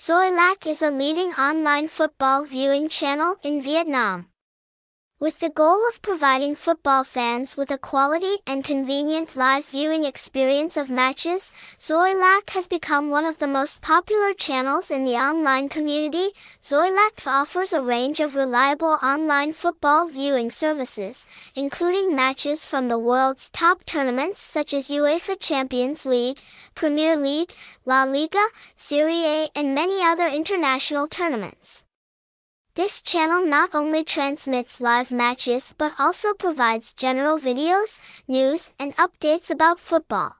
Xoilac is a leading online football viewing channel in Vietnam. With the goal of providing football fans with a quality and convenient live viewing experience of matches, Xoilac has become one of the most popular channels in the online community. Xoilac offers a range of reliable online football viewing services, including matches from the world's top tournaments such as UEFA Champions League, Premier League, La Liga, Serie A, and many other international tournaments. This channel not only transmits live matches but also provides general videos, news, and updates about football.